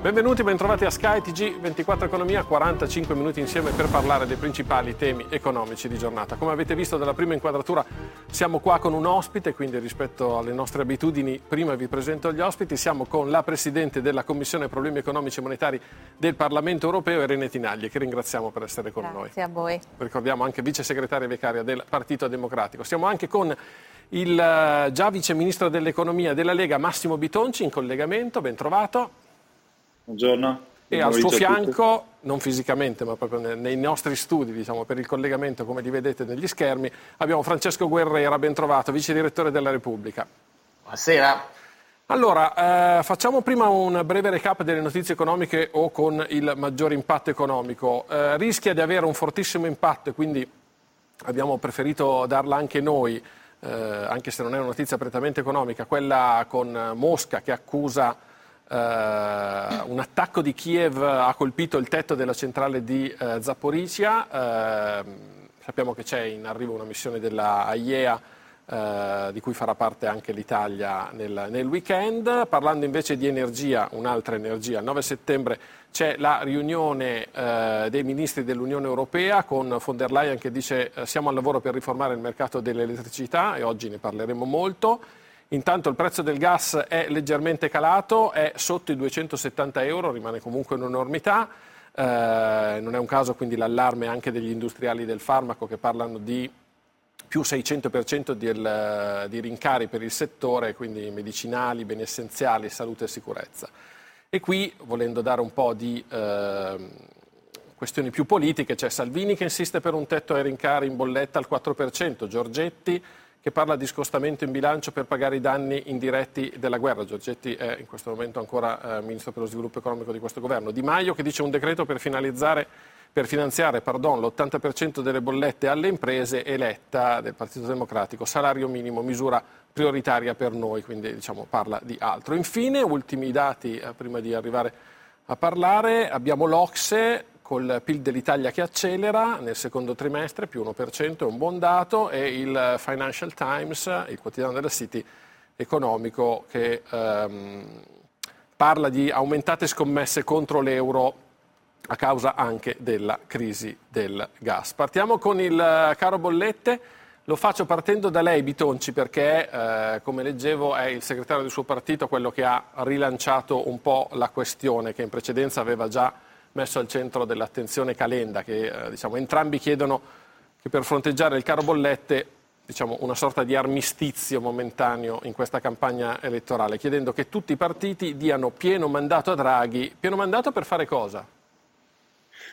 Benvenuti, bentrovati a Sky TG24 Economia, 45 minuti insieme per parlare dei principali temi economici di giornata. Come avete visto dalla prima inquadratura siamo qua con un ospite, quindi rispetto alle nostre abitudini prima vi presento gli ospiti, siamo con la Presidente della Commissione Problemi Economici e Monetari del Parlamento Europeo, Irene Tinagli, che ringraziamo per essere con Grazie noi. Grazie a voi. Ricordiamo anche vice segretaria vicaria del Partito Democratico. Siamo anche con il eh, già vice ministro dell'economia della Lega Massimo Bitonci in collegamento, ben trovato. Buongiorno. E al suo fianco, non fisicamente, ma proprio nei nostri studi, diciamo, per il collegamento, come li vedete negli schermi, abbiamo Francesco Guerrera, ben trovato, vice direttore della Repubblica. Buonasera. Allora, eh, facciamo prima un breve recap delle notizie economiche o con il maggior impatto economico. Eh, rischia di avere un fortissimo impatto e quindi abbiamo preferito darla anche noi, eh, anche se non è una notizia prettamente economica, quella con Mosca che accusa un attacco di Kiev ha colpito il tetto della centrale di uh, Zaporizhia. Uh, sappiamo che c'è in arrivo una missione della AIEA di cui farà parte anche l'Italia nel, nel, weekend. Parlando invece di energia, un'altra energia, il 9 settembre c'è la riunione dei ministri dell'Unione Europea con von der Leyen che dice siamo al lavoro per riformare il mercato dell'elettricità e oggi ne parleremo molto. Intanto il prezzo del gas è leggermente calato, è sotto i 270 euro, rimane comunque un'enormità. Eh, non è un caso quindi l'allarme anche degli industriali del farmaco che parlano di più 600% del, di rincari per il settore, quindi medicinali, beni essenziali, salute e sicurezza. E qui, volendo dare un po' di eh, questioni più politiche, c'è Salvini che insiste per un tetto ai rincari in bolletta al 4%, Giorgetti che parla di scostamento in bilancio per pagare i danni indiretti della guerra. Giorgetti è in questo momento ancora eh, Ministro per lo sviluppo economico di questo governo. Di Maio che dice un decreto per, per finanziare pardon, l'80% delle bollette alle imprese eletta del Partito Democratico, salario minimo, misura prioritaria per noi, quindi diciamo, parla di altro. Infine, ultimi dati eh, prima di arrivare a parlare, abbiamo l'Ocse col PIL dell'Italia che accelera nel secondo trimestre, più 1%, è un buon dato, e il Financial Times, il quotidiano della City economico, che ehm, parla di aumentate scommesse contro l'euro a causa anche della crisi del gas. Partiamo con il caro bollette. Lo faccio partendo da lei, Bitonci, perché, eh, come leggevo, è il segretario del suo partito quello che ha rilanciato un po' la questione che in precedenza aveva già messo al centro dell'attenzione Calenda, che eh, diciamo, entrambi chiedono che per fronteggiare il caro bollette diciamo, una sorta di armistizio momentaneo in questa campagna elettorale, chiedendo che tutti i partiti diano pieno mandato a Draghi. Pieno mandato per fare cosa?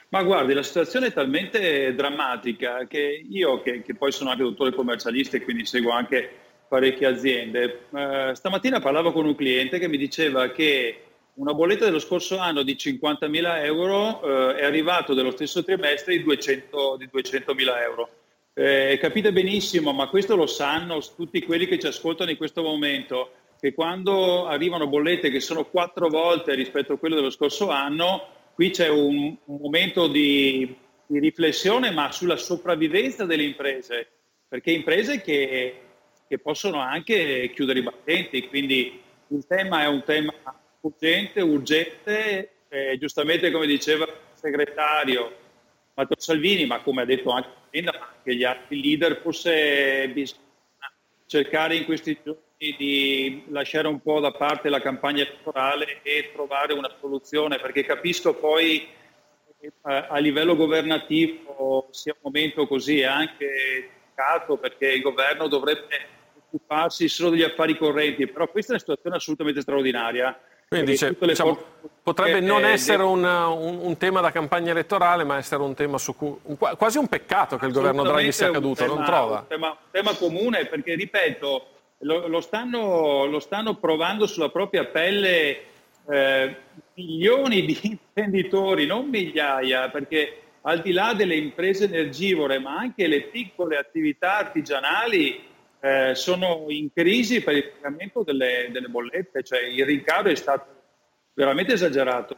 Ma guardi, la situazione è talmente drammatica che io, che, che poi sono anche dottore commercialista e quindi seguo anche parecchie aziende, eh, stamattina parlavo con un cliente che mi diceva che una bolletta dello scorso anno di 50.000 euro eh, è arrivato dello stesso trimestre di, 200, di 200.000 euro. Eh, capite benissimo, ma questo lo sanno tutti quelli che ci ascoltano in questo momento, che quando arrivano bollette che sono quattro volte rispetto a quello dello scorso anno, qui c'è un, un momento di, di, riflessione, ma sulla sopravvivenza delle imprese, perché imprese che, che possono anche chiudere i battenti, quindi il tema è un tema urgente, urgente, eh, giustamente come diceva il segretario Matteo Salvini, ma come ha detto anche anche gli altri leader, forse bisogna cercare in questi giorni di lasciare un po' da parte la campagna elettorale e trovare una soluzione, perché capisco poi che a livello governativo sia un momento così anche delicato, perché il governo dovrebbe occuparsi solo degli affari correnti, però questa è una situazione assolutamente straordinaria Quindi dice, diciamo, potrebbe non essere un, un, un, tema da campagna elettorale, ma essere un tema su cui un, quasi un peccato che il governo Draghi sia caduto, tema, non trova? Un tema, tema, comune perché, ripeto, lo, lo, stanno, lo, stanno, provando sulla propria pelle eh, milioni di imprenditori, non migliaia, perché al di là delle imprese energivore, ma anche le piccole attività artigianali eh, sono in crisi per il pagamento delle, delle, bollette, cioè il rincaro è stato veramente esagerato.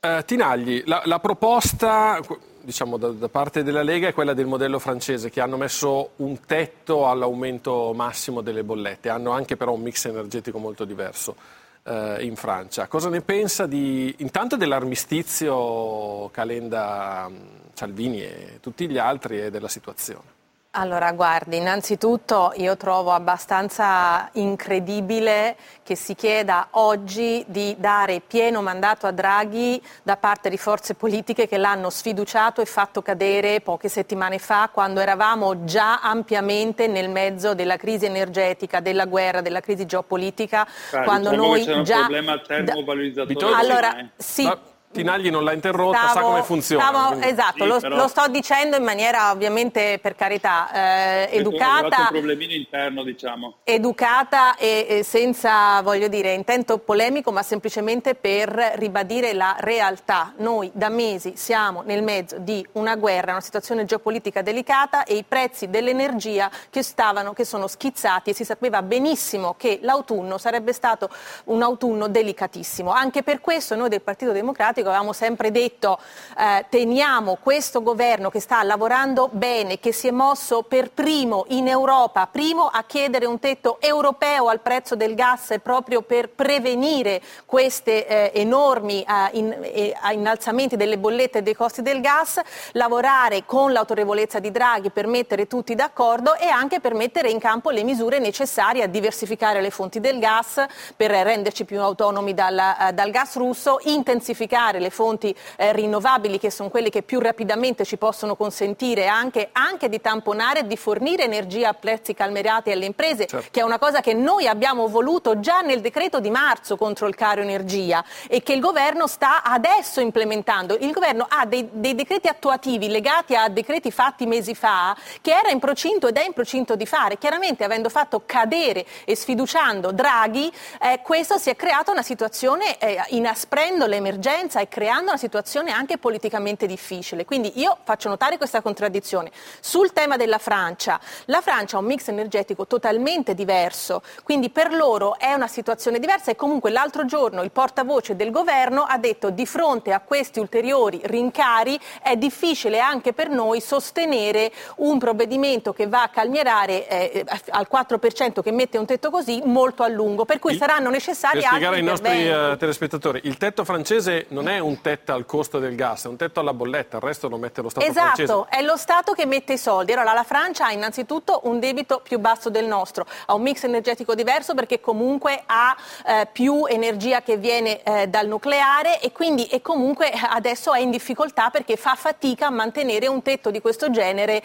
Eh, Tinagli, la, la proposta diciamo, da, da, parte della Lega è quella del modello francese, che hanno messo un tetto all'aumento massimo delle bollette, hanno anche però un mix energetico molto diverso eh, in Francia. Cosa ne pensa di, intanto dell'armistizio Calenda, Salvini e tutti gli altri e della situazione? Allora, guardi, innanzitutto io trovo abbastanza incredibile che si chieda oggi di dare pieno mandato a Draghi da parte di forze politiche che l'hanno sfiduciato e fatto cadere poche settimane fa, quando eravamo già ampiamente nel mezzo della crisi energetica, della guerra, della crisi geopolitica, Beh, quando diciamo noi c'è un già problema termovalorizzatore. Allora, sì. Ma Tinagli non l'ha interrotta, stavo, sa come funziona. Stavo, esatto, sì, lo, però... lo, sto dicendo in maniera ovviamente per carità eh, educata. un problemino interno, diciamo. Educata e, e, senza, voglio dire, intento polemico, ma semplicemente per ribadire la realtà. Noi da mesi siamo nel mezzo di una guerra, una situazione geopolitica delicata e i prezzi dell'energia che stavano, che sono schizzati e si sapeva benissimo che l'autunno sarebbe stato un autunno delicatissimo. Anche per questo noi del Partito Democratico Democratico avevamo sempre detto eh, teniamo questo governo che sta lavorando bene, che si è mosso per primo in Europa, primo a chiedere un tetto europeo al prezzo del gas proprio per prevenire questi eh, enormi eh, in, eh, innalzamenti delle bollette e dei costi del gas, lavorare con l'autorevolezza di Draghi per mettere tutti d'accordo e anche per mettere in campo le misure necessarie a diversificare le fonti del gas, per renderci più autonomi dal, eh, dal gas russo, intensificare sfruttare le fonti eh, rinnovabili che sono quelle che più rapidamente ci possono consentire anche, anche di tamponare e di fornire energia a prezzi calmerati alle imprese, certo. che è una cosa che noi abbiamo voluto già nel decreto di marzo contro il caro energia e che il governo sta adesso implementando. Il governo ha dei, dei decreti attuativi legati a decreti fatti mesi fa che era in procinto ed è in procinto di fare. Chiaramente avendo fatto cadere e sfiduciando Draghi, eh, questo si è creata una situazione eh, inasprendo l'emergenza e creando una situazione anche politicamente difficile. Quindi io faccio notare questa contraddizione. Sul tema della Francia, la Francia ha un mix energetico totalmente diverso, quindi per loro è una situazione diversa e comunque l'altro giorno il portavoce del governo ha detto di fronte a questi ulteriori rincari è difficile anche per noi sostenere un provvedimento che va a calmierare eh, al 4% che mette un tetto così molto a lungo, per cui il, saranno necessari altri Per spiegare ai nostri uh, telespettatori, il tetto francese non è è un tetto al costo del gas, è un tetto alla bolletta, il resto lo mette lo Stato esatto, francese. Esatto, è lo Stato che mette i soldi. Allora la Francia ha innanzitutto un debito più basso del nostro, ha un mix energetico diverso perché comunque ha eh, più energia che viene eh, dal nucleare e quindi e comunque adesso è in difficoltà perché fa fatica a mantenere un tetto di questo genere eh,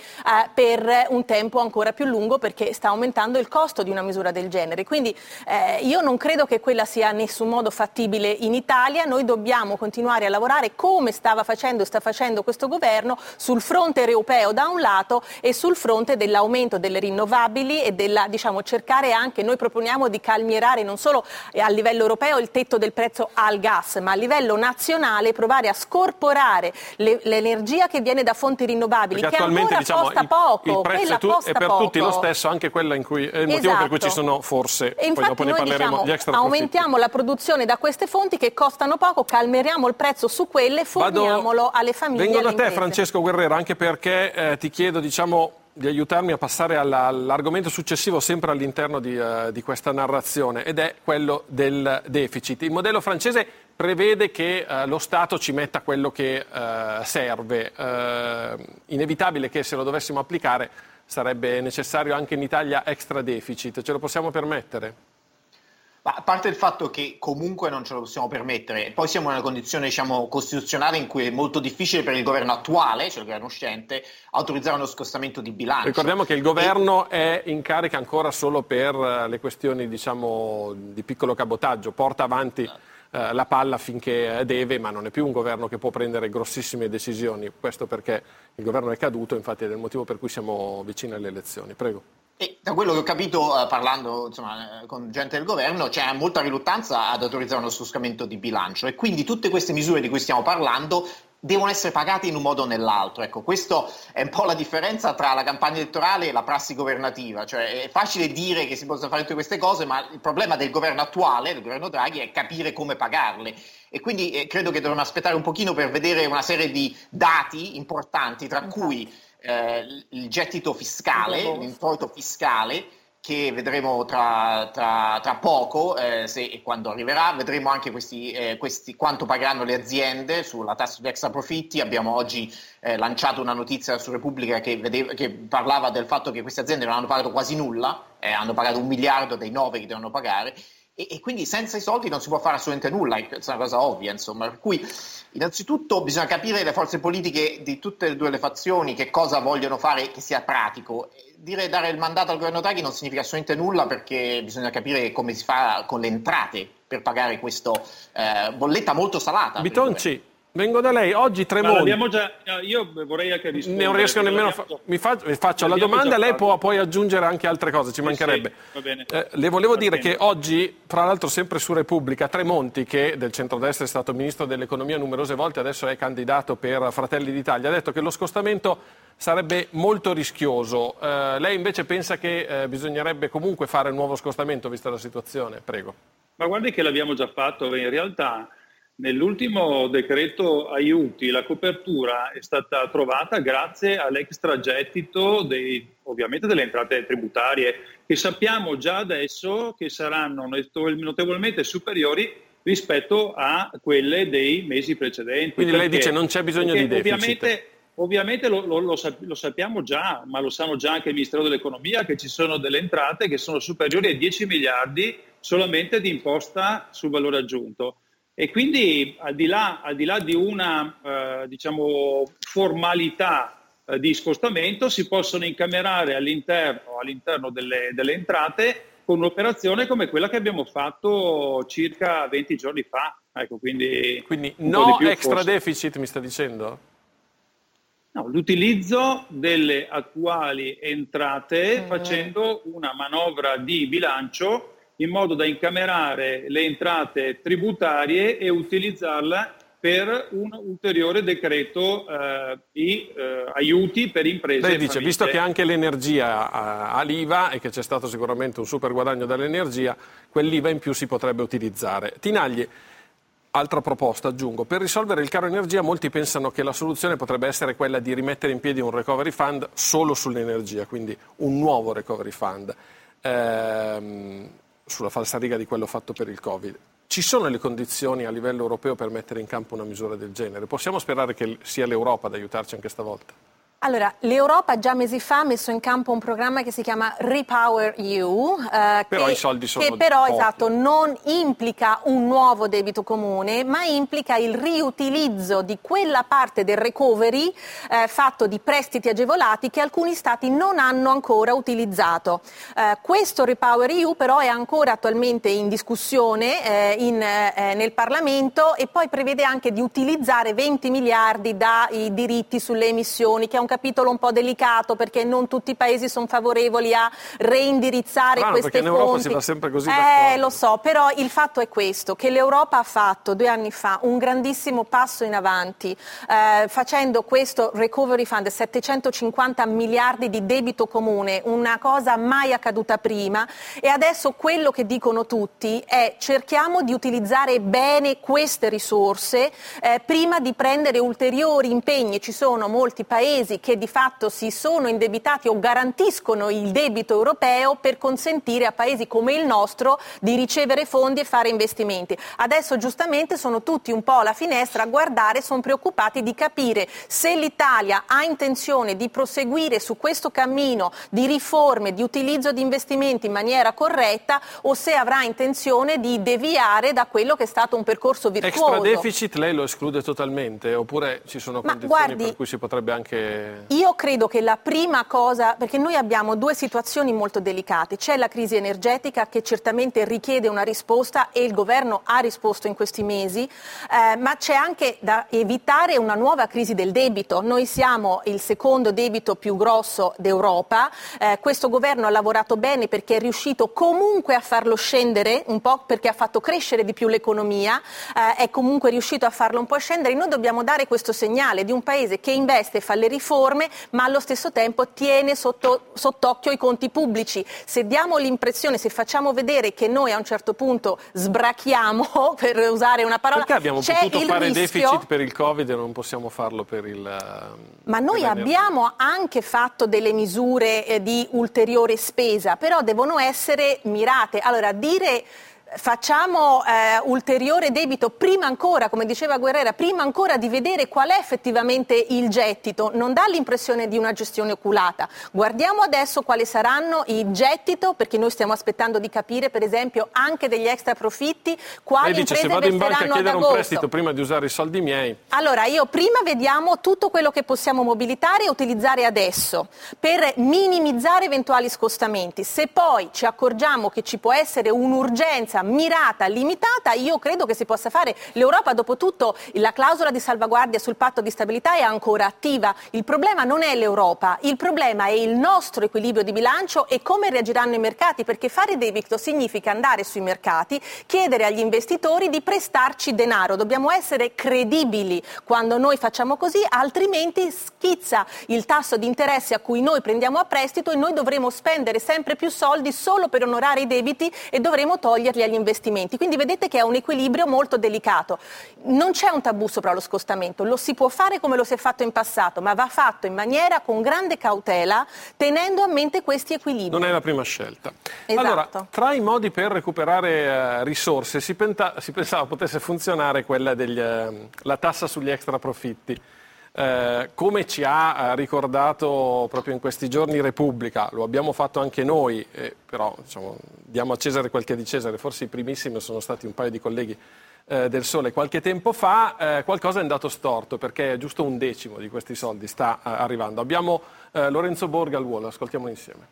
per un tempo ancora più lungo perché sta aumentando il costo di una misura del genere. Quindi eh, io non credo che quella sia in nessun modo fattibile in Italia, noi dobbiamo continuare continuare a lavorare come stava facendo e sta facendo questo governo sul fronte europeo da un lato e sul fronte dell'aumento delle rinnovabili e della, diciamo, cercare anche, noi proponiamo di calmierare non solo a livello europeo il tetto del prezzo al gas, ma a livello nazionale provare a scorporare le, l'energia che viene da fonti rinnovabili, Perché che ancora diciamo, costa il, poco. Il prezzo tu, è per poco. tutti lo stesso, anche quella in cui è il motivo esatto. per cui ci esatto. sono forse, e poi dopo ne parleremo, diciamo, Aumentiamo la produzione da queste fonti che costano poco, calmeriamo il prezzo su quelle forniamolo Vado, alle famiglie. Vengo da te Francesco Guerrero anche perché eh, ti chiedo diciamo, di aiutarmi a passare alla, all'argomento successivo sempre all'interno di, uh, di, questa narrazione ed è quello del deficit. Il modello francese prevede che uh, lo Stato ci metta quello che uh, serve. inevitabile che se lo dovessimo applicare sarebbe necessario anche in Italia extra deficit. Ce lo possiamo permettere? Ma a parte il fatto che comunque non ce lo possiamo permettere, poi siamo in una condizione diciamo, costituzionale in cui è molto difficile per il governo attuale, cioè il governo uscente, autorizzare uno scostamento di bilancio. Ricordiamo che il governo e... è in carica ancora solo per eh, le questioni diciamo, di piccolo cabotaggio, porta avanti eh, la palla finché deve, ma non è più un governo che può prendere grossissime decisioni. Questo perché il governo è caduto, infatti è il motivo per cui siamo vicini alle elezioni. Prego. E da quello che ho capito eh, parlando insomma, eh, con gente del governo c'è molta riluttanza ad autorizzare uno scostamento di bilancio e quindi tutte queste misure di cui stiamo parlando devono essere pagate in un modo o nell'altro. Ecco, questa è un po' la differenza tra la campagna elettorale e la prassi governativa. Cioè, è facile dire che si possono fare tutte queste cose, ma il problema del governo attuale, del governo Draghi, è capire come pagarle. E quindi eh, credo che dovremmo aspettare un pochino per vedere una serie di dati importanti, tra cui eh, il gettito fiscale, l'introito fiscale che vedremo tra, tra, tra poco, eh, se e quando arriverà, vedremo anche questi, eh, questi, quanto pagheranno le aziende sulla tassa sugli extra profitti. Abbiamo oggi eh, lanciato una notizia su Repubblica che, vedeva, che, parlava del fatto che queste aziende non hanno pagato quasi nulla, eh, hanno pagato un miliardo dei nove che devono pagare e, e, quindi senza i soldi non si può fare assolutamente nulla, è una cosa ovvia, insomma. Per cui innanzitutto bisogna capire le forze politiche di tutte e due le fazioni che cosa vogliono fare che sia pratico. Dire dare il mandato al governo Draghi non significa assolutamente nulla perché bisogna capire come si fa con le entrate per pagare questa eh, bolletta molto salata. Bitonci, Vengo da lei, oggi Tremonti. Ma già, io vorrei che rispondere. Non riesco nemmeno a fa... mi, fa... mi faccio la domanda, lei può poi aggiungere anche altre cose, ci sì, mancherebbe. Sì, eh, le volevo va dire bene. che oggi, tra l'altro sempre su Repubblica, Tremonti, che del centrodestra è stato ministro dell'economia numerose volte, adesso è candidato per Fratelli d'Italia, ha detto che lo scostamento sarebbe molto rischioso. Eh, lei invece pensa che eh, bisognerebbe comunque fare un nuovo scostamento, vista la situazione? Prego. Ma guardi che l'abbiamo già fatto, in realtà Nell'ultimo decreto aiuti la copertura è stata trovata grazie all'extragettito dei, ovviamente delle entrate tributarie che sappiamo già adesso che saranno notevolmente superiori rispetto a quelle dei mesi precedenti. Quindi perché, lei dice non c'è bisogno di deficit. Ovviamente, ovviamente lo, lo, lo, lo, sappiamo già, ma lo sanno già anche il Ministero dell'Economia che ci sono delle entrate che sono superiori ai 10 miliardi solamente di imposta sul valore aggiunto. E quindi al di là, al di, là di una eh, diciamo, formalità eh, di scostamento si possono incamerare all'interno, all'interno delle, delle, entrate con un'operazione come quella che abbiamo fatto circa 20 giorni fa. Ecco, quindi quindi no extra forse. deficit mi sta dicendo? No, l'utilizzo delle attuali entrate mm. facendo una manovra di bilancio in modo da incamerare le entrate tributarie e utilizzarla per un ulteriore decreto eh, di eh, aiuti per imprese. Lei dice, visto che anche l'energia ha, ha l'IVA e che c'è stato sicuramente un super guadagno dall'energia, quell'IVA in più si potrebbe utilizzare. Tinagli, altra proposta aggiungo, per risolvere il caro energia molti pensano che la soluzione potrebbe essere quella di rimettere in piedi un recovery fund solo sull'energia, quindi un nuovo recovery fund. Ehm, sulla falsariga di quello fatto per il Covid. Ci sono le condizioni a livello europeo per mettere in campo una misura del genere? Possiamo sperare che sia l'Europa ad aiutarci anche stavolta? Allora, l'Europa già mesi fa ha messo in campo un programma che si chiama Repower EU, eh, però che, i soldi sono che però esatto, non implica un nuovo debito comune, ma implica il riutilizzo di quella parte del recovery eh, fatto di prestiti agevolati che alcuni Stati non hanno ancora utilizzato. Eh, questo Repower EU però è ancora attualmente in discussione eh, in, eh, nel Parlamento e poi prevede anche di utilizzare 20 miliardi dai diritti sulle emissioni, che è un capitolo un po' delicato perché non tutti i paesi sono favorevoli a reindirizzare Strano, queste fonti. in Europa si va sempre così Eh, lo so, però il fatto è questo, che l'Europa ha fatto due anni fa un grandissimo passo in avanti eh, facendo questo recovery fund, 750 miliardi di debito comune, una cosa mai accaduta prima e adesso quello che dicono tutti è cerchiamo di utilizzare bene queste risorse eh, prima di prendere ulteriori impegni. Ci sono molti paesi che di fatto si sono indebitati o garantiscono il debito europeo per consentire a paesi come il nostro di ricevere fondi e fare investimenti. Adesso giustamente sono tutti un po' alla finestra a guardare, sono preoccupati di capire se l'Italia ha intenzione di proseguire su questo cammino di riforme, di utilizzo di investimenti in maniera corretta o se avrà intenzione di deviare da quello che è stato un percorso virtuoso. Extra deficit lei lo esclude totalmente oppure ci sono condizioni guardi, per cui si potrebbe anche Io credo che la prima cosa, perché noi abbiamo due situazioni molto delicate, c'è la crisi energetica che certamente richiede una risposta e il governo ha risposto in questi mesi, eh, ma c'è anche da evitare una nuova crisi del debito. Noi siamo il secondo debito più grosso d'Europa, eh, questo governo ha lavorato bene perché è riuscito comunque a farlo scendere un po' perché ha fatto crescere di più l'economia, eh, è comunque riuscito a farlo un po' scendere. Noi dobbiamo dare questo segnale di un paese che investe e fa le riforme, ma allo stesso tempo tiene sotto, sott'occhio i conti pubblici. Se diamo l'impressione, se facciamo vedere che noi a un certo punto sbrachiamo, per usare una parola, perché abbiamo c'è potuto il fare rischio... deficit per il Covid e non possiamo farlo per il... eh, Ma noi abbiamo anche fatto delle misure eh, di ulteriore spesa, però devono essere mirate. Allora, dire facciamo eh, ulteriore debito prima ancora, come diceva Guerrera, prima ancora di vedere qual è effettivamente il gettito, non dà l'impressione di una gestione oculata. Guardiamo adesso quali saranno i gettito, perché noi stiamo aspettando di capire, per esempio, anche degli extra profitti, quali Lei dice se imprese vado in banca a chiedere un agosto. prestito prima di usare i soldi miei, Allora, io prima vediamo tutto quello che possiamo mobilitare e utilizzare adesso per minimizzare eventuali scostamenti. Se poi ci accorgiamo che ci può essere un'urgenza mirata, limitata, io credo che si possa fare. L'Europa, dopo tutto, la clausola di salvaguardia sul patto di stabilità è ancora attiva. Il problema non è l'Europa, il problema è il nostro equilibrio di bilancio e come reagiranno i mercati, perché fare debito significa andare sui mercati, chiedere agli investitori di prestarci denaro. Dobbiamo essere credibili quando noi facciamo così, altrimenti schizza il tasso di interesse a cui noi prendiamo a prestito e noi dovremo spendere sempre più soldi solo per onorare i debiti e dovremo toglierli agli investimenti. Quindi vedete che è un equilibrio molto delicato. Non c'è un tabù sopra lo scostamento, lo si può fare come lo si è fatto in passato, ma va fatto in maniera con grande cautela, tenendo a mente questi equilibri. non è la prima scelta. Esatto. Allora, tra i modi per recuperare eh, risorse si, penta- si pensava potesse funzionare quella della tassa sugli extra profitti. Eh, come ci ha eh, ricordato proprio in questi giorni Repubblica, lo abbiamo fatto anche noi, eh, però diciamo, diamo a Cesare quel che è di Cesare, forse i primissimi sono stati un paio di colleghi eh, del Sole qualche tempo fa, eh, qualcosa è andato storto perché giusto un decimo di questi soldi sta arrivando. Abbiamo Lorenzo Borga al volo, ascoltiamolo insieme.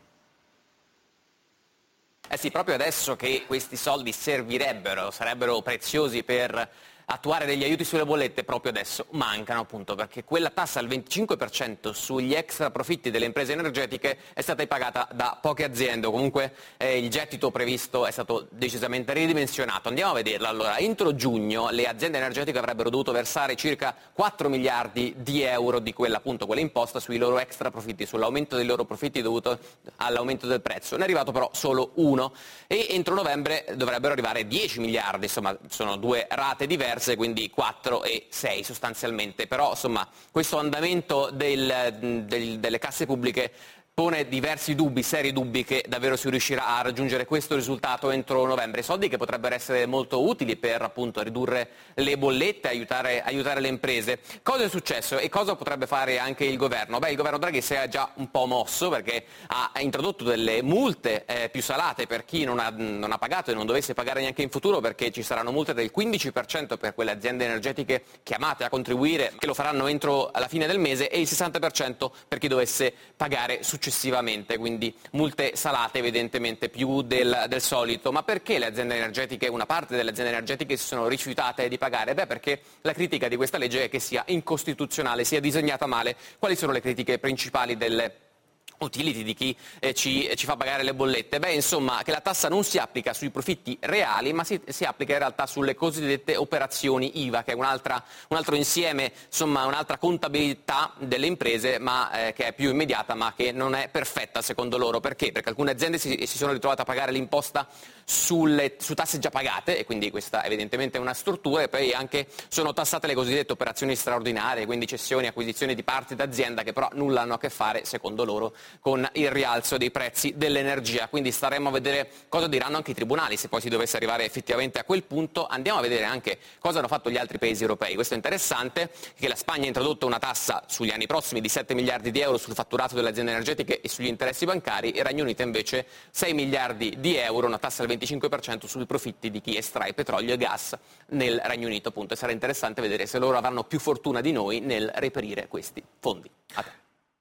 Eh sì, proprio adesso che questi soldi servirebbero, sarebbero preziosi per attuare degli aiuti sulle bollette, proprio adesso mancano appunto perché quella tassa al 25% sugli extra profitti delle imprese energetiche è stata pagata da poche aziende, comunque eh, il gettito previsto è stato decisamente ridimensionato. Andiamo a vederla. Allora, entro giugno le aziende energetiche avrebbero dovuto versare circa 4 miliardi di euro di quella, appunto, quella imposta sui loro extra profitti, sull'aumento dei loro profitti dovuto all'aumento del prezzo. Ne è arrivato però solo uno e entro novembre dovrebbero arrivare 10 miliardi, insomma sono due rate diverse, quindi 4 e 6 sostanzialmente. Però insomma questo andamento del- del- delle casse pubbliche pone diversi dubbi, seri dubbi che davvero si riuscirà a raggiungere questo risultato entro novembre. Soldi che potrebbero essere molto utili per appunto ridurre le bollette, aiutare, aiutare le imprese. Cosa è successo e cosa potrebbe fare anche il governo? Beh, il governo Draghi si è già un po' mosso perché ha introdotto delle multe eh, più salate per chi non ha, non ha pagato e non dovesse pagare neanche in futuro perché ci saranno multe del 15% per quelle aziende energetiche chiamate a contribuire, che lo faranno entro la fine del mese, e il 60% per chi dovesse pagare successivamente, quindi multe salate evidentemente più del, del solito. Ma perché le aziende energetiche, una parte delle aziende energetiche si sono rifiutate di pagare? Beh, perché la critica di questa legge è che sia incostituzionale, sia disegnata male. Quali sono le critiche principali delle utility di chi eh, ci, ci fa pagare le bollette? Beh, insomma, che la tassa non si applica sui profitti reali, ma si, si applica in realtà sulle cosiddette operazioni IVA, che è un altro insieme, insomma, un'altra contabilità delle imprese, ma eh, che è più immediata, ma che non è perfetta secondo loro. Perché? Perché alcune aziende si, si sono ritrovate a pagare l'imposta sulle, su tasse già pagate, e quindi questa evidentemente è una struttura, e poi anche sono tassate le cosiddette operazioni straordinarie, quindi cessioni, acquisizioni di parti d'azienda che però nulla hanno a che fare, secondo loro, con il rialzo dei prezzi dell'energia. Quindi staremo a vedere cosa diranno anche i tribunali, se poi si dovesse arrivare effettivamente a quel punto. Andiamo a vedere anche cosa hanno fatto gli altri paesi europei. Questo è interessante, che la Spagna ha introdotto una tassa sugli anni prossimi di 7 miliardi di euro sul fatturato delle aziende energetiche e sugli interessi bancari, il Regno Unito invece 6 miliardi di euro, una tassa al 25% sui profitti di chi estrae petrolio e gas nel Regno Unito. Appunto. E sarà interessante vedere se loro avranno più fortuna di noi nel reperire questi fondi.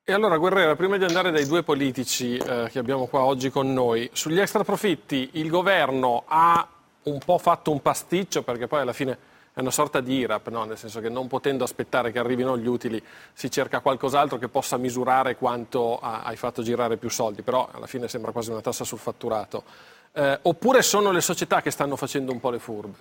E allora Guerrera, prima di andare dai due politici eh, che abbiamo qua oggi con noi, sugli extra profitti il governo ha un po' fatto un pasticcio perché poi alla fine è una sorta di IRAP, no? nel senso che non potendo aspettare che arrivino gli utili si cerca qualcos'altro che possa misurare quanto hai fatto girare più soldi, però alla fine sembra quasi una tassa sul fatturato. Eh, oppure sono le società che stanno facendo un po' le furbe?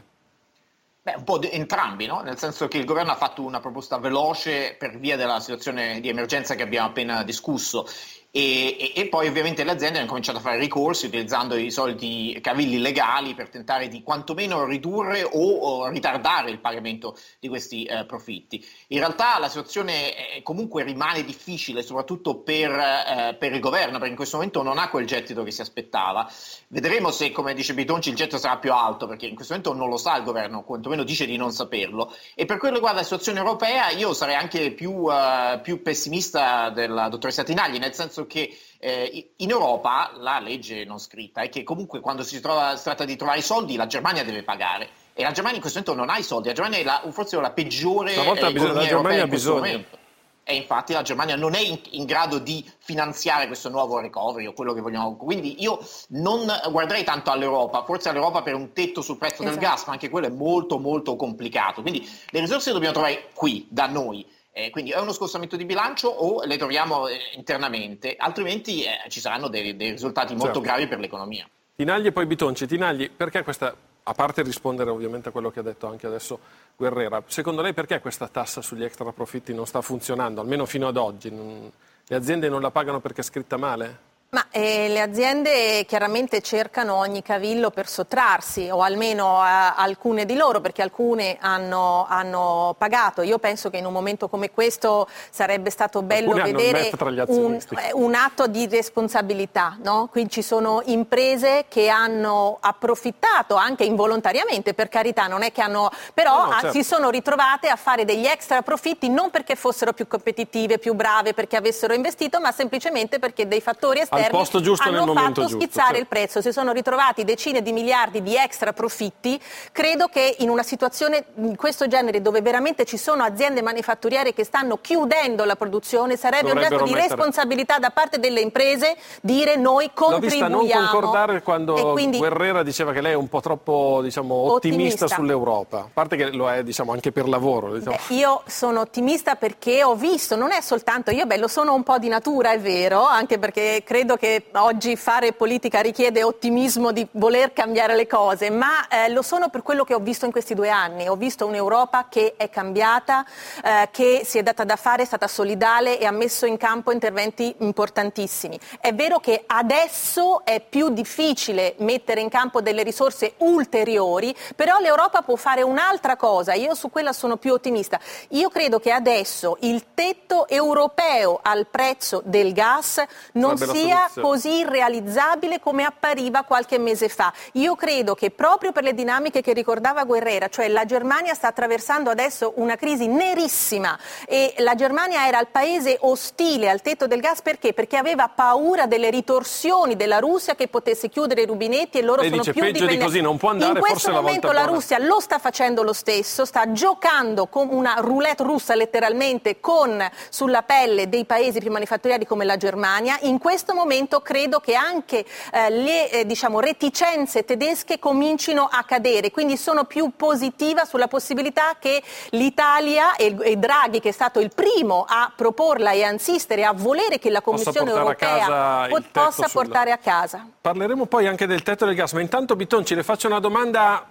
Beh, un po' di, entrambi, no? nel senso che il governo ha fatto una proposta veloce per via della situazione di emergenza che abbiamo appena discusso e, e, e, poi ovviamente le aziende hanno cominciato a fare ricorsi utilizzando i soliti cavilli legali per tentare di quantomeno ridurre o, o ritardare il pagamento di questi eh, profitti. In realtà la situazione è, comunque rimane difficile, soprattutto per, eh, per, il governo, perché in questo momento non ha quel gettito che si aspettava. Vedremo se, come dice Bitonci, il gettito sarà più alto, perché in questo momento non lo sa il governo, quantomeno dice di non saperlo. E per quello che riguarda la situazione europea, io sarei anche più, uh, più pessimista della dottoressa Tinagli, nel senso senso che eh, in Europa la legge non scritta è che comunque quando si, trova, si, tratta di trovare i soldi la Germania deve pagare e la Germania in questo momento non ha i soldi, la Germania è la, forse la peggiore Stavolta eh, bisogna, la Germania ha bisogno. E infatti la Germania non è in, in, grado di finanziare questo nuovo recovery o quello che vogliamo. Quindi io non guarderei tanto all'Europa, forse all'Europa per un tetto sul prezzo esatto. del gas, ma anche quello è molto molto complicato. Quindi le risorse le dobbiamo trovare qui, da noi. Eh, quindi è uno scostamento di bilancio o le troviamo eh, internamente, altrimenti eh, ci saranno dei, dei risultati molto certo. gravi per l'economia. Tinagli e poi Bitonci. Tinagli, perché questa, a parte rispondere ovviamente a quello che ha detto anche adesso Guerrera, secondo lei perché questa tassa sugli extra profitti non sta funzionando, almeno fino ad oggi? Non, le aziende non la pagano perché è scritta male? Ma eh, le aziende chiaramente cercano ogni cavillo per sottrarsi, o almeno eh, alcune di loro, perché alcune hanno, hanno, pagato. Io penso che in un momento come questo sarebbe stato bello alcune vedere un, eh, un, atto di responsabilità. No? Qui ci sono imprese che hanno approfittato anche involontariamente, per carità, non è che hanno. però no, no, certo. si sono ritrovate a fare degli extra profitti non perché fossero più competitive, più brave, perché avessero investito, ma semplicemente perché dei fattori esterni posto giusto hanno nel fatto giusto, schizzare sì. il prezzo, si sono ritrovati decine di miliardi di extra profitti. Credo che in una situazione di questo genere, dove veramente ci sono aziende manifatturiere che stanno chiudendo la produzione, sarebbe un gesto di responsabilità da parte delle imprese dire noi contribuiamo. L'ho vista non concordare quando quindi... Guerrera diceva che lei è un po' troppo diciamo, ottimista, ottimista, sull'Europa, a parte che lo è diciamo, anche per lavoro. Diciamo. Beh, io sono ottimista perché ho visto, non è soltanto io, beh, lo sono un po' di natura, è vero, anche perché credo credo che oggi fare politica richiede ottimismo di voler cambiare le cose, ma eh, lo sono per quello che ho visto in questi due anni. Ho visto un'Europa che è cambiata, eh, che si è data da fare, è stata solidale e ha messo in campo interventi importantissimi. È vero che adesso è più difficile mettere in campo delle risorse ulteriori, però l'Europa può fare un'altra cosa. Io su quella sono più ottimista. Io credo che adesso il tetto europeo al prezzo del gas non sia così irrealizzabile come appariva qualche mese fa. Io credo che proprio per le dinamiche che ricordava Guerrera, cioè la Germania sta attraversando adesso una crisi nerissima e la Germania era il paese ostile al tetto del gas perché? Perché aveva paura delle ritorsioni della Russia che potesse chiudere i rubinetti e loro e sono dice, più dipendenti. Di così non può andare, In questo momento la, la Russia lo sta facendo lo stesso, sta giocando come una roulette russa letteralmente con sulla pelle dei paesi più manifatturieri come la Germania. In questo momento momento credo che anche eh, le eh, diciamo, reticenze tedesche comincino a cadere, quindi sono più positiva sulla possibilità che l'Italia e, e Draghi, che è stato il primo a proporla e a insistere, a volere che la Commissione europea po- possa sulla... portare a casa. Parleremo poi anche del tetto del gas, ma intanto Bitonci le faccio una domanda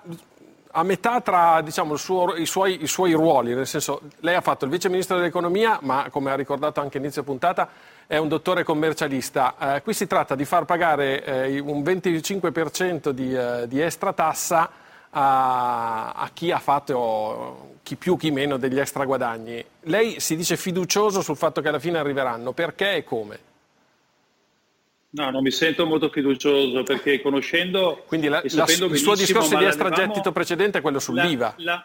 a metà tra diciamo, suo, i, suoi, i, suoi, ruoli, nel senso lei ha fatto il vice ministro dell'economia, ma come ha ricordato anche inizio puntata è un dottore commercialista. Eh, qui si tratta di far pagare eh, un 25% di, eh, di extra tassa a, a, chi ha fatto chi più chi meno degli extra guadagni. Lei si dice fiducioso sul fatto che alla fine arriveranno, perché e come? No, non mi sento molto fiducioso perché conoscendo Quindi la, la, il suo discorso di extragettito precedente è quello sull'IVA. La,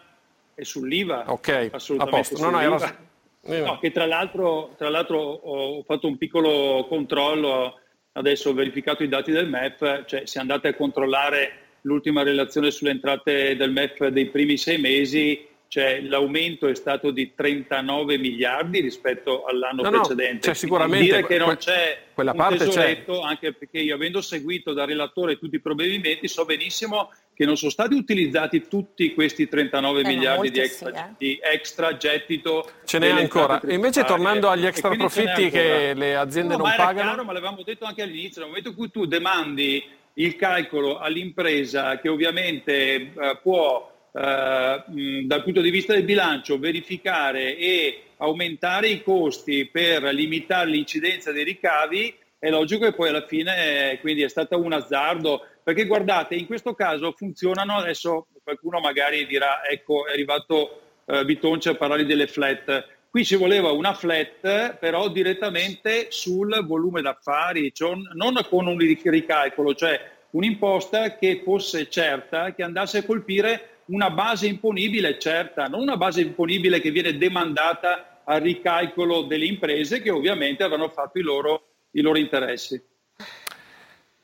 è sull'IVA? Ok, assolutamente. A posto. No, no, no, che tra l'altro, tra l'altro ho fatto un piccolo controllo, adesso ho verificato i dati del MEF, cioè se andate a controllare l'ultima relazione sulle entrate del MEF dei primi sei mesi, cioè l'aumento è stato di 39 miliardi rispetto all'anno No, no, precedente. c'è sicuramente Quindi dire che non que- c'è quella un parte c'è. tesoretto, anche perché io avendo seguito da relatore tutti i provvedimenti so benissimo che non sono stati utilizzati tutti questi 39 Eh, miliardi di extra, sì, eh. di extra gettito. Ce n'è ancora. E invece tornando agli extra profitti che le aziende No, non ma era pagano? chiaro, ma l'avevamo detto anche all'inizio, nel momento in cui tu demandi il calcolo all'impresa che ovviamente eh, può mh, dal punto di vista del bilancio verificare e aumentare i costi per limitare l'incidenza dei ricavi, è logico che poi alla fine eh, quindi è stato un azzardo, perché guardate, in questo caso funzionano, adesso qualcuno magari dirà, ecco è arrivato eh, Bitonci a parlare delle flat, qui ci voleva una flat però direttamente sul volume d'affari, cioè non con un ricalcolo, cioè un'imposta che fosse certa, che andasse a colpire una base imponibile certa, non una base imponibile che viene demandata al ricalcolo delle imprese che ovviamente avranno fatto i loro, i loro interessi.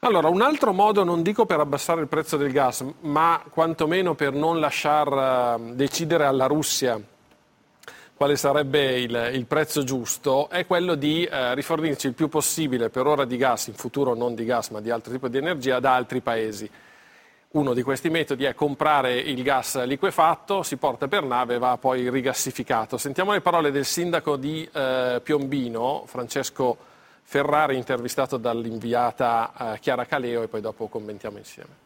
Allora, un altro modo, non dico per abbassare il prezzo del gas, ma quantomeno per non lasciar eh, decidere alla Russia quale sarebbe il, il prezzo giusto, è quello di eh, rifornirci il più possibile per ora di gas, in futuro non di gas ma di altro tipo di energia, da altri paesi. Uno di questi metodi è comprare il gas liquefatto, si porta per nave e va poi rigassificato. Sentiamo le parole del sindaco di eh, Piombino, Francesco Ferrari, intervistato dall'inviata eh, Chiara Caleo e poi dopo commentiamo insieme.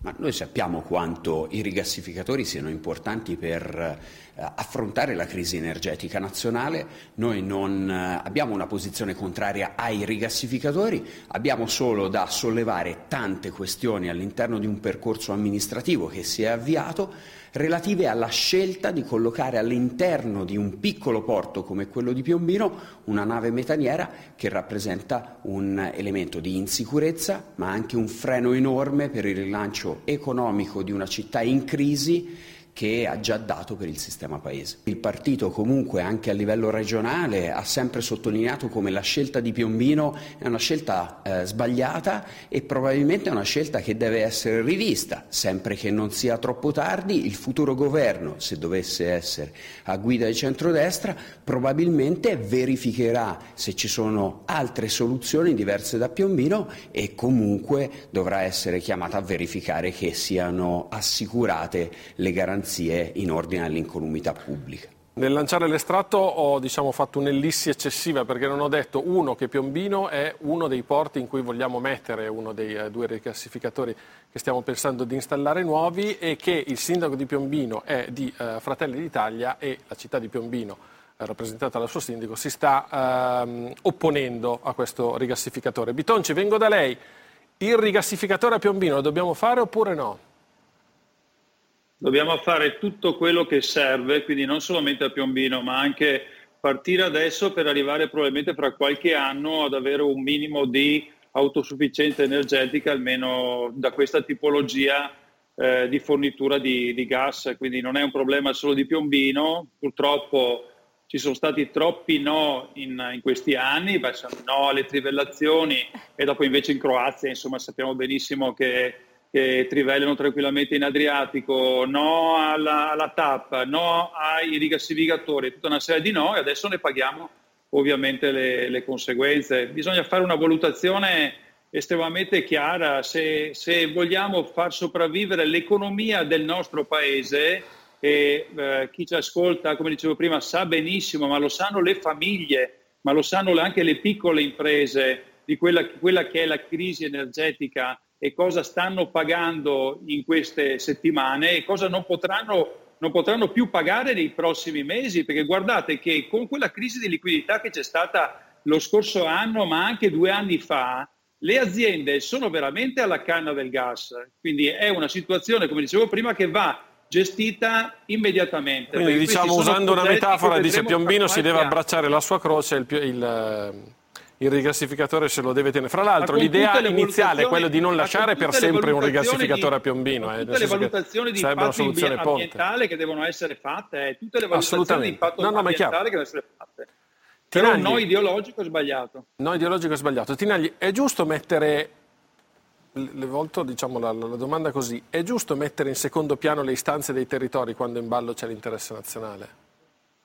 Ma noi sappiamo quanto i rigassificatori siano importanti per affrontare la crisi energetica nazionale. Noi non eh, abbiamo una posizione contraria ai rigassificatori, abbiamo solo da sollevare tante questioni all'interno di un percorso amministrativo che si è avviato relative alla scelta di collocare all'interno di un piccolo porto come quello di Piombino una nave metaniera che rappresenta un elemento di insicurezza ma anche un freno enorme per il rilancio economico di una città in crisi che ha già dato per il sistema paese. Il partito comunque anche a livello regionale ha sempre sottolineato come la scelta di Piombino è una scelta eh, sbagliata e probabilmente è una scelta che deve essere rivista, sempre che non sia troppo tardi. Il futuro governo, se dovesse essere a guida di centrodestra, probabilmente verificherà se ci sono altre soluzioni diverse da Piombino e comunque dovrà essere chiamata a verificare che siano assicurate le garanzie in ordine all'incolumità pubblica. Nel lanciare l'estratto ho diciamo, fatto un'ellissi eccessiva perché non ho detto uno che Piombino è uno dei porti in cui vogliamo mettere uno dei eh, due rigassificatori che stiamo pensando di installare nuovi e che il sindaco di Piombino è di eh, Fratelli d'Italia e la città di Piombino eh, rappresentata dal suo sindaco si sta ehm, opponendo a questo rigassificatore. Bitonci, vengo da lei. Il rigassificatore a Piombino lo dobbiamo fare oppure no? Dobbiamo fare tutto quello che serve, quindi non solamente a Piombino, ma anche partire adesso per arrivare probabilmente fra qualche anno ad avere un minimo di autosufficienza energetica, almeno da questa tipologia eh, di fornitura di, di gas. Quindi non è un problema solo di Piombino, purtroppo ci sono stati troppi no in, in questi anni, no alle trivellazioni e dopo invece in Croazia, insomma sappiamo benissimo che che trivellano tranquillamente in Adriatico, no alla, alla TAP, no ai rigassificatori, tutta una serie di no e adesso ne paghiamo ovviamente le, le conseguenze. Bisogna fare una valutazione estremamente chiara se, se vogliamo far sopravvivere l'economia del nostro paese e eh, chi ci ascolta, come dicevo prima, sa benissimo, ma lo sanno le famiglie, ma lo sanno anche le piccole imprese di quella, quella che è la crisi energetica e cosa stanno pagando in queste settimane e cosa non potranno, non potranno più pagare nei prossimi mesi, perché guardate che con quella crisi di liquidità che c'è stata lo scorso anno, ma anche due anni fa, le aziende sono veramente alla canna del gas, quindi è una situazione, come dicevo prima, che va gestita immediatamente. Quindi diciamo usando una metafora, dice Piombino si deve abbracciare la sua croce il, il, il rigassificatore se lo deve tenere. Fra l'altro l'idea iniziale è quello di non lasciare per sempre un rigassificatore di, a Piombino. Eh, tutte le valutazioni di impatto ambientale che devono essere fatte, eh, tutte le valutazioni di impatto no, no, ambientale che devono essere fatte. Tinagli, Però no ideologico è sbagliato. No ideologico è sbagliato. Tinagli, è giusto mettere le volto diciamo, la, la, domanda così. È giusto mettere in secondo piano le istanze dei territori quando in ballo c'è l'interesse nazionale?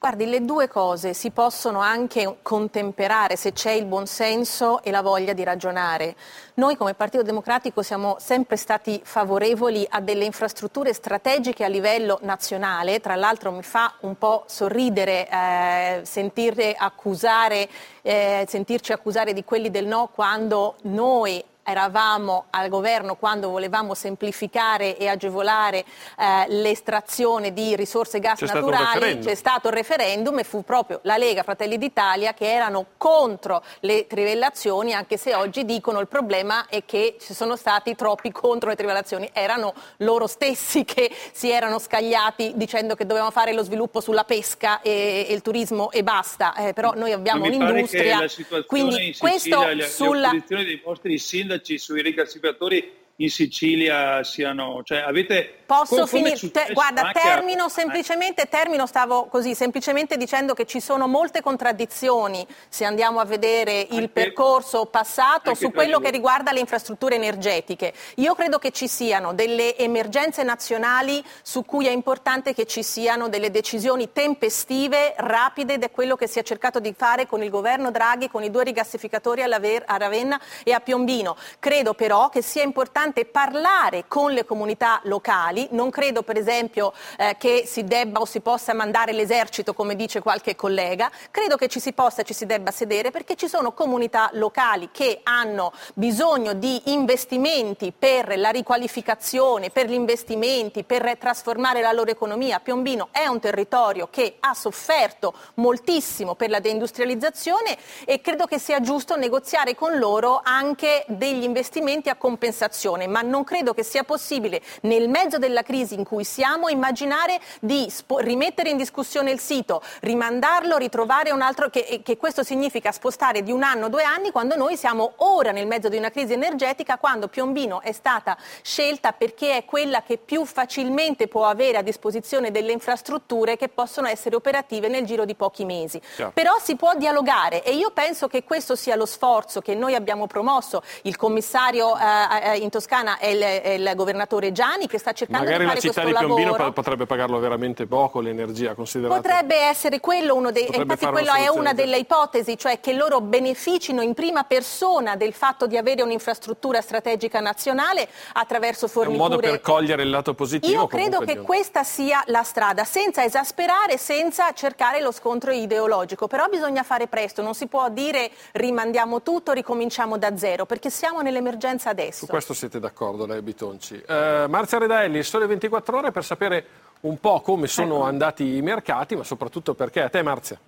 Guardi, le due cose si possono anche contemperare se c'è il buonsenso e la voglia di ragionare. Noi come Partito Democratico siamo sempre stati favorevoli a delle infrastrutture strategiche a livello nazionale, tra l'altro mi fa un po' sorridere eh, accusare, eh, sentirci accusare di quelli del no quando noi eravamo al governo quando volevamo semplificare e agevolare eh, l'estrazione di risorse gas c'è naturali, stato c'è stato il referendum e fu proprio la Lega Fratelli d'Italia che erano contro le trivellazioni, anche se oggi dicono il problema è che ci sono stati troppi contro le trivellazioni, erano loro stessi che si erano scagliati dicendo che dovevamo fare lo sviluppo sulla pesca e, e il turismo e basta, eh, però noi abbiamo un'industria, quindi questo le, sulla... Le dei vostri sindaci sindaci sui rigassificatori in Sicilia siano, cioè avete Posso finire? Te, guarda, termino a... semplicemente, termino, stavo così, semplicemente dicendo che ci sono molte contraddizioni se andiamo a vedere il anche, percorso passato su quello che riguarda le infrastrutture energetiche. Io credo che ci siano delle emergenze nazionali su cui è importante che ci siano delle decisioni tempestive, rapide, ed è quello che si è cercato di fare con il governo Draghi, con i due rigassificatori a Ravenna e a Piombino. Credo però che sia importante parlare con le comunità locali. Non credo per esempio eh, che si debba o si possa mandare l'esercito come dice qualche collega, credo che ci si possa e ci si debba sedere perché ci sono comunità locali che hanno bisogno di investimenti per la riqualificazione, per gli investimenti, per trasformare la loro economia. Piombino è un territorio che ha sofferto moltissimo per la deindustrializzazione e credo che sia giusto negoziare con loro anche degli investimenti a compensazione, ma non credo che sia possibile nel mezzo della crisi in cui siamo, immaginare di spo- rimettere in discussione il sito, rimandarlo, ritrovare un altro, che, che questo significa spostare di un anno, due anni, quando noi siamo ora nel mezzo di una crisi energetica, quando Piombino è stata scelta perché è quella che più facilmente può avere a disposizione delle infrastrutture che possono essere operative nel giro di pochi mesi. Ciao. Però si può dialogare e io penso che questo sia lo sforzo che noi abbiamo promosso. Il commissario eh, eh in Toscana è il, è il governatore Gianni che sta cercando Magari la città di Piombino lavoro. potrebbe pagarlo veramente poco l'energia considerata. Potrebbe essere quello uno dei infatti quella è una delle ipotesi, cioè che loro beneficino in prima persona del fatto di avere un'infrastruttura strategica nazionale attraverso forniture. È un modo per cogliere il lato positivo. Io credo che questa sia la strada, senza esasperare, senza cercare lo scontro ideologico, però bisogna fare presto, non si può dire rimandiamo tutto, ricominciamo da zero, perché siamo nell'emergenza adesso. Su questo siete d'accordo, lei Bitonci. Uh, Marzia Redaelli, Sole 24 Ore per sapere un po' come sono andati i mercati, ma soprattutto perché. A te Marzia.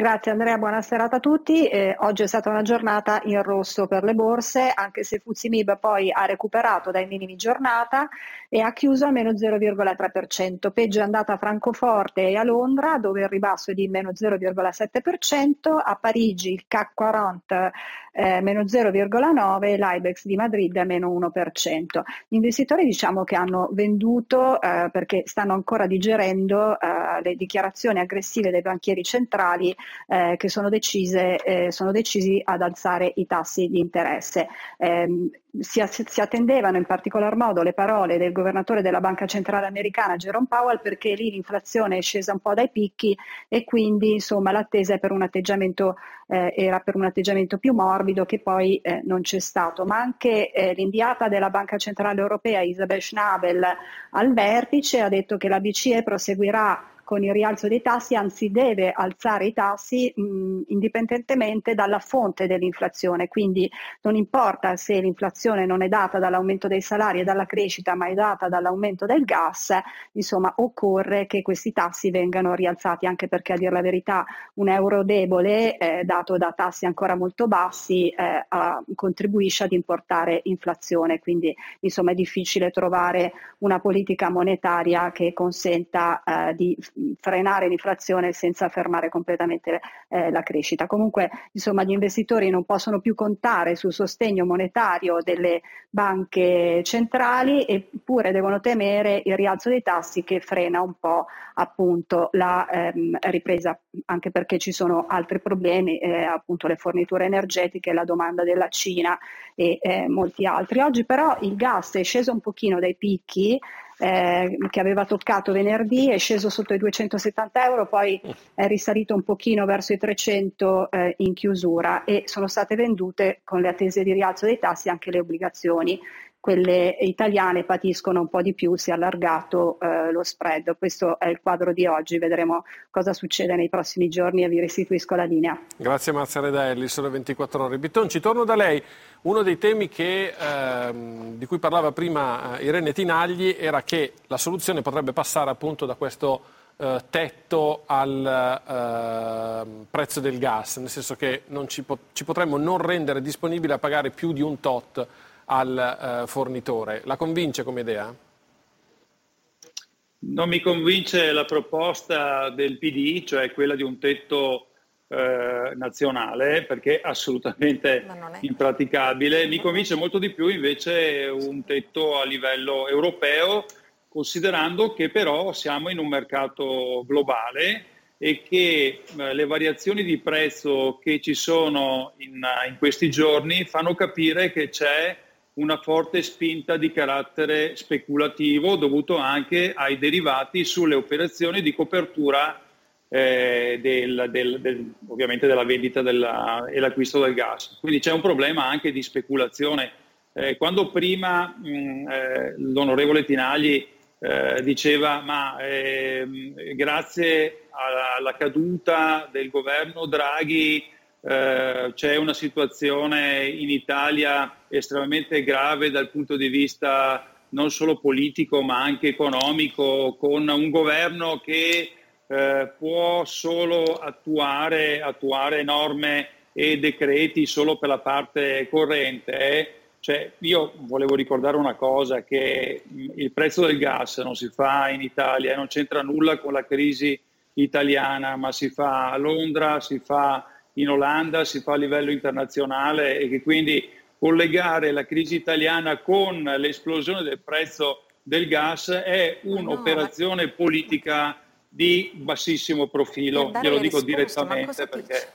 Grazie Andrea, buona serata a tutti. Eh, oggi è stata una giornata in rosso per le borse, anche se Fuzimib poi ha recuperato dai minimi giornata e ha chiuso a meno 0,3%. Peggio è andata a Francoforte e a Londra, dove il ribasso è di meno 0,7%, a Parigi il CAC 40 eh, meno 0,9% e l'IBEX di Madrid a meno 1%. Gli investitori diciamo che hanno venduto eh, perché stanno ancora digerendo eh, le dichiarazioni aggressive dei banchieri centrali eh, che sono, decise, eh, sono, decisi ad alzare i tassi di interesse. Ehm, si, si, attendevano in particolar modo le parole del governatore della Banca Centrale Americana Jerome Powell perché lì l'inflazione è scesa un po' dai picchi e quindi insomma l'attesa per eh, era per un atteggiamento più morbido che poi eh, non c'è stato. Ma anche eh, l'inviata della Banca Centrale Europea Isabel Schnabel al vertice ha detto che la BCE proseguirà con il rialzo dei tassi, anzi deve alzare i tassi mh, indipendentemente dalla fonte dell'inflazione, quindi non importa se l'inflazione non è data dall'aumento dei salari e dalla crescita, ma è data dall'aumento del gas, insomma occorre che questi tassi vengano rialzati, anche perché a dire la verità un euro debole, eh, dato da tassi ancora molto bassi, eh, a, contribuisce ad importare inflazione, quindi insomma è difficile trovare una politica monetaria che consenta eh, di frenare l'inflazione senza fermare completamente eh, la crescita. Comunque insomma, gli investitori non possono più contare sul sostegno monetario delle banche centrali eppure devono temere il rialzo dei tassi che frena un po' appunto la ehm, ripresa anche perché ci sono altri problemi, eh, appunto le forniture energetiche, la domanda della Cina e eh, molti altri. Oggi però il gas è sceso un pochino dai picchi eh, che aveva toccato venerdì, è sceso sotto i 270 euro, poi è risalito un pochino verso i 300 eh, in chiusura e sono state vendute con le attese di rialzo dei tassi anche le obbligazioni quelle italiane patiscono un po' di più, si è allargato eh, lo spread. Questo è il quadro di oggi, vedremo cosa succede nei prossimi giorni e vi restituisco la linea. Grazie Marzia Redelli, sole 24 ore. Bitonci, torno da lei. Uno dei temi che, ehm, di cui parlava prima eh, Irene Tinagli era che la soluzione potrebbe passare appunto da questo eh, tetto al eh, prezzo del gas, nel senso che ci, po- ci potremmo non rendere disponibile a pagare più di un tot al eh, fornitore. La convince come idea? Non mi convince la proposta del PD, cioè quella di un tetto eh, nazionale, perché è assolutamente è... impraticabile. Mi convince molto di più invece un tetto a livello europeo, considerando che però siamo in un mercato globale e che eh, le variazioni di prezzo che ci sono in, in questi giorni fanno capire che c'è una forte spinta di carattere speculativo dovuto anche ai derivati sulle operazioni di copertura eh, del, del, del, ovviamente della vendita della, e l'acquisto del gas. Quindi c'è un problema anche di speculazione. Eh, quando prima mh, eh, l'onorevole Tinagli eh, diceva ma ehm, grazie alla, alla caduta del governo Draghi eh, c'è una situazione in Italia estremamente grave dal punto di vista non solo politico ma anche economico, con un governo che eh, può solo attuare, attuare, norme e decreti solo per la parte corrente. Eh? Cioè, io volevo ricordare una cosa, che il prezzo del gas non si fa in Italia, non c'entra nulla con la crisi italiana, ma si fa a Londra, si fa in Olanda, si fa a livello internazionale e che quindi collegare la crisi italiana con l'esplosione del prezzo del gas è un'operazione politica di bassissimo profilo, glielo dico risposta, direttamente perché...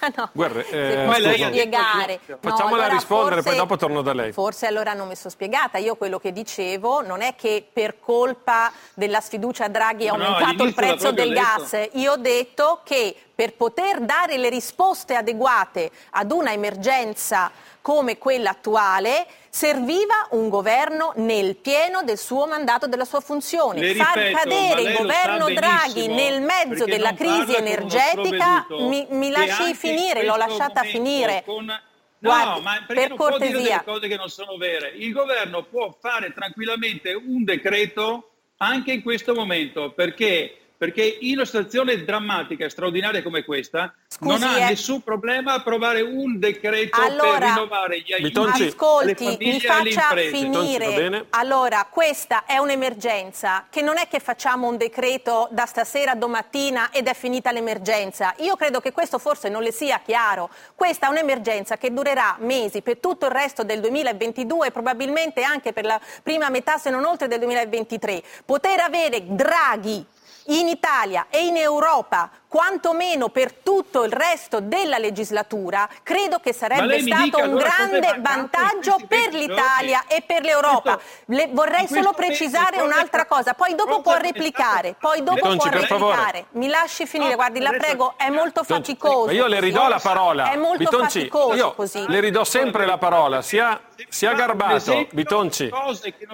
no, Guarda, eh, posso spiegare. Facciamola no, allora rispondere, forse, poi dopo torno da lei. Forse allora non mi sono spiegata. Io quello che dicevo non è che per colpa della sfiducia a Draghi è No, no, aumentato il prezzo del gas. Io ho detto che per poter dare le risposte adeguate ad una emergenza come quella attuale, serviva un governo nel pieno del suo mandato, della sua funzione. Le Far ripeto, ma cadere lei il governo Draghi nel mezzo della crisi energetica, mi, mi lasci in finire, l'ho lasciata finire. con- No, Guardi, ma perché per non può dire cortesia. delle cose che non sono vere. Il governo può fare tranquillamente un decreto anche in questo momento, perché, perché in una situazione drammatica e straordinaria come questa non Scusi, ha eh. nessun problema a approvare un decreto Allora, per rinnovare gli aiuti Bitonci. Ascolti, mi faccia. Bitonci, finire. bene? Allora, questa è un'emergenza che non è che facciamo un decreto da stasera a domattina ed è finita l'emergenza. Io credo che questo forse non le sia chiaro. Questa è un'emergenza che durerà mesi per tutto il resto del 2022 e probabilmente anche per la prima metà, se non oltre, del 2023. Poter avere Draghi in Italia e in Europa, quantomeno per tutto il resto della legislatura, credo che sarebbe stato dica un allora grande in vantaggio questi per 20 l'Italia e per l'Europa. Questo- Le- vorrei solo precisare un'altra cosa, poi dopo può replicare, poi dopo Tonci, può replicare. Mi lasci finire, No, guardi, la prego, è molto faticoso. ma io le ridò la parola. È molto Bitonci, faticoso io così. le ridò sempre la parola, sia, sia garbato, Bitonci,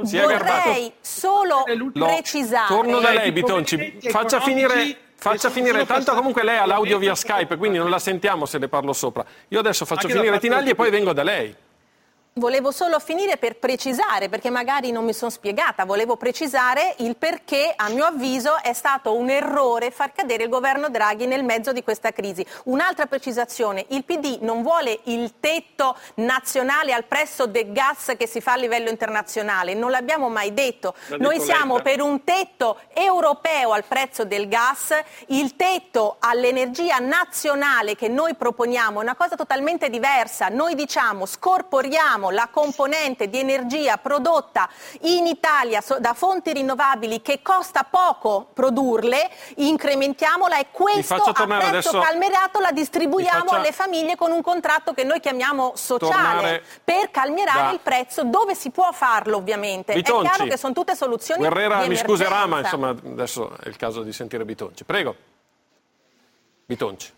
sia sono- garbato. Vorrei solo precisare. Torno da lei, Bitonci, faccia finire, faccia finire. tanto comunque lei ha l'audio via Skype, quindi non la sentiamo se le parlo sopra. Io adesso faccio Anche finire Tinagli e poi vengo da lei. Volevo solo finire per precisare, perché magari non mi sono spiegata, volevo precisare il perché, a mio avviso, è stato un errore far cadere il governo Draghi nel mezzo di questa crisi. Un'altra precisazione, il PD non vuole il tetto nazionale al prezzo del gas che si fa a livello internazionale, non l'abbiamo mai detto. Noi siamo Letta. per un tetto europeo al prezzo del gas, il tetto all'energia nazionale che noi proponiamo è una cosa totalmente diversa. Noi diciamo scorporiamo la componente di energia prodotta in Italia da fonti rinnovabili che costa poco produrle, incrementiamola e questo a prezzo adesso- calmierato la distribuiamo faccia- alle famiglie con un contratto che noi chiamiamo sociale Tornare per calmierare da- il prezzo dove si può farlo ovviamente. Bitonci. È chiaro che sono tutte soluzioni Guerrera di mi scuserà, ma insomma adesso è il caso di sentire Bitonci. Prego. Bitonci.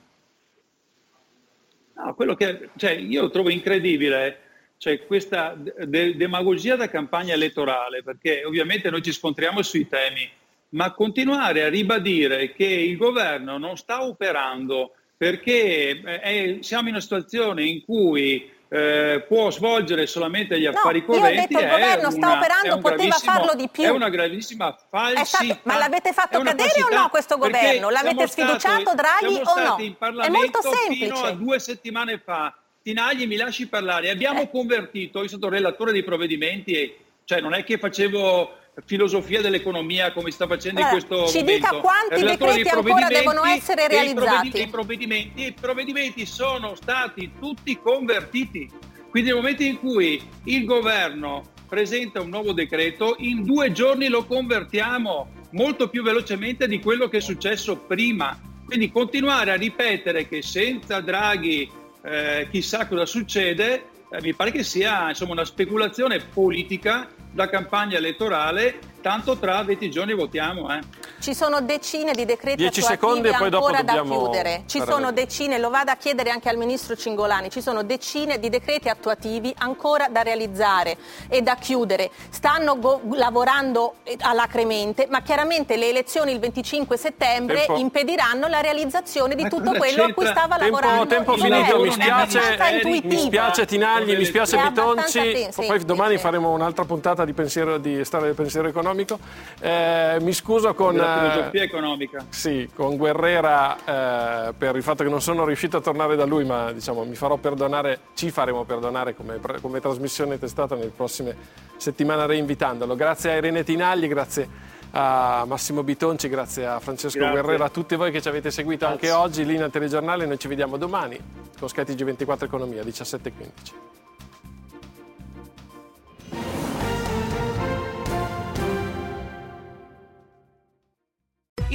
No, quello che, cioè, io trovo incredibile cioè, questa de- demagogia da campagna elettorale, perché ovviamente noi ci scontriamo sui temi, ma continuare a ribadire che il governo non sta operando perché eh, è- siamo in una situazione in cui eh, può svolgere solamente gli affari io ho correnti detto il è governo sta una- operando, poteva farlo di più. È una gravissima falsità. Stato- ma l'avete fatto cadere o no questo governo? L'avete sfiduciato Draghi siamo o no? stati È molto Fino semplice. a due settimane fa. Tinagli, mi lasci parlare. Abbiamo Eh. convertito, io sono relatore dei provvedimenti e cioè non è che facevo filosofia dell'economia come sta facendo Allora, in questo ci momento. dica quanti Relatore decreti ancora devono essere realizzati? I provvedimenti, i provvedimenti sono stati tutti convertiti. Quindi nel momento in cui il governo presenta un nuovo decreto, in due giorni lo convertiamo molto più velocemente di quello che è successo prima. Quindi continuare a ripetere che senza Draghi eh, chissà cosa succede, eh, mi pare che sia insomma, una speculazione politica da campagna elettorale, tanto tra 20 giorni votiamo. eh. Ci sono decine di decreti Dieci attuativi secondi e poi dopo ancora da chiudere. Ci fare sono decine, lo vado a chiedere anche al ministro Cingolani, ci sono decine di decreti attuativi ancora da realizzare e da chiudere. Stanno go- lavorando eh, alacremente, ma chiaramente le elezioni il 25 settembre Tempo. impediranno la realizzazione di Ma tutto quello a cui stava Tempo, lavorando tempo finito, mi spiace, Eric, mi spiace Tinagli, mi spiace Bitonci, poi domani faremo un'altra puntata di pensiero di storia del pensiero economico. Eh, mi scuso con, della eh, filosofia economica. sì, con Guerrera eh, per il fatto che non sono riuscito a tornare da lui, ma diciamo, mi farò perdonare, ci faremo perdonare come, come trasmissione testata nelle prossime settimane reinvitandolo. Grazie a Irene Tinagli, grazie a Massimo Bitonci, grazie a Francesco Grazie. Guerrera, a tutti voi che ci avete seguito anche oggi lì nel telegiornale. Noi ci vediamo domani con Sky TG24 Economia 17.15.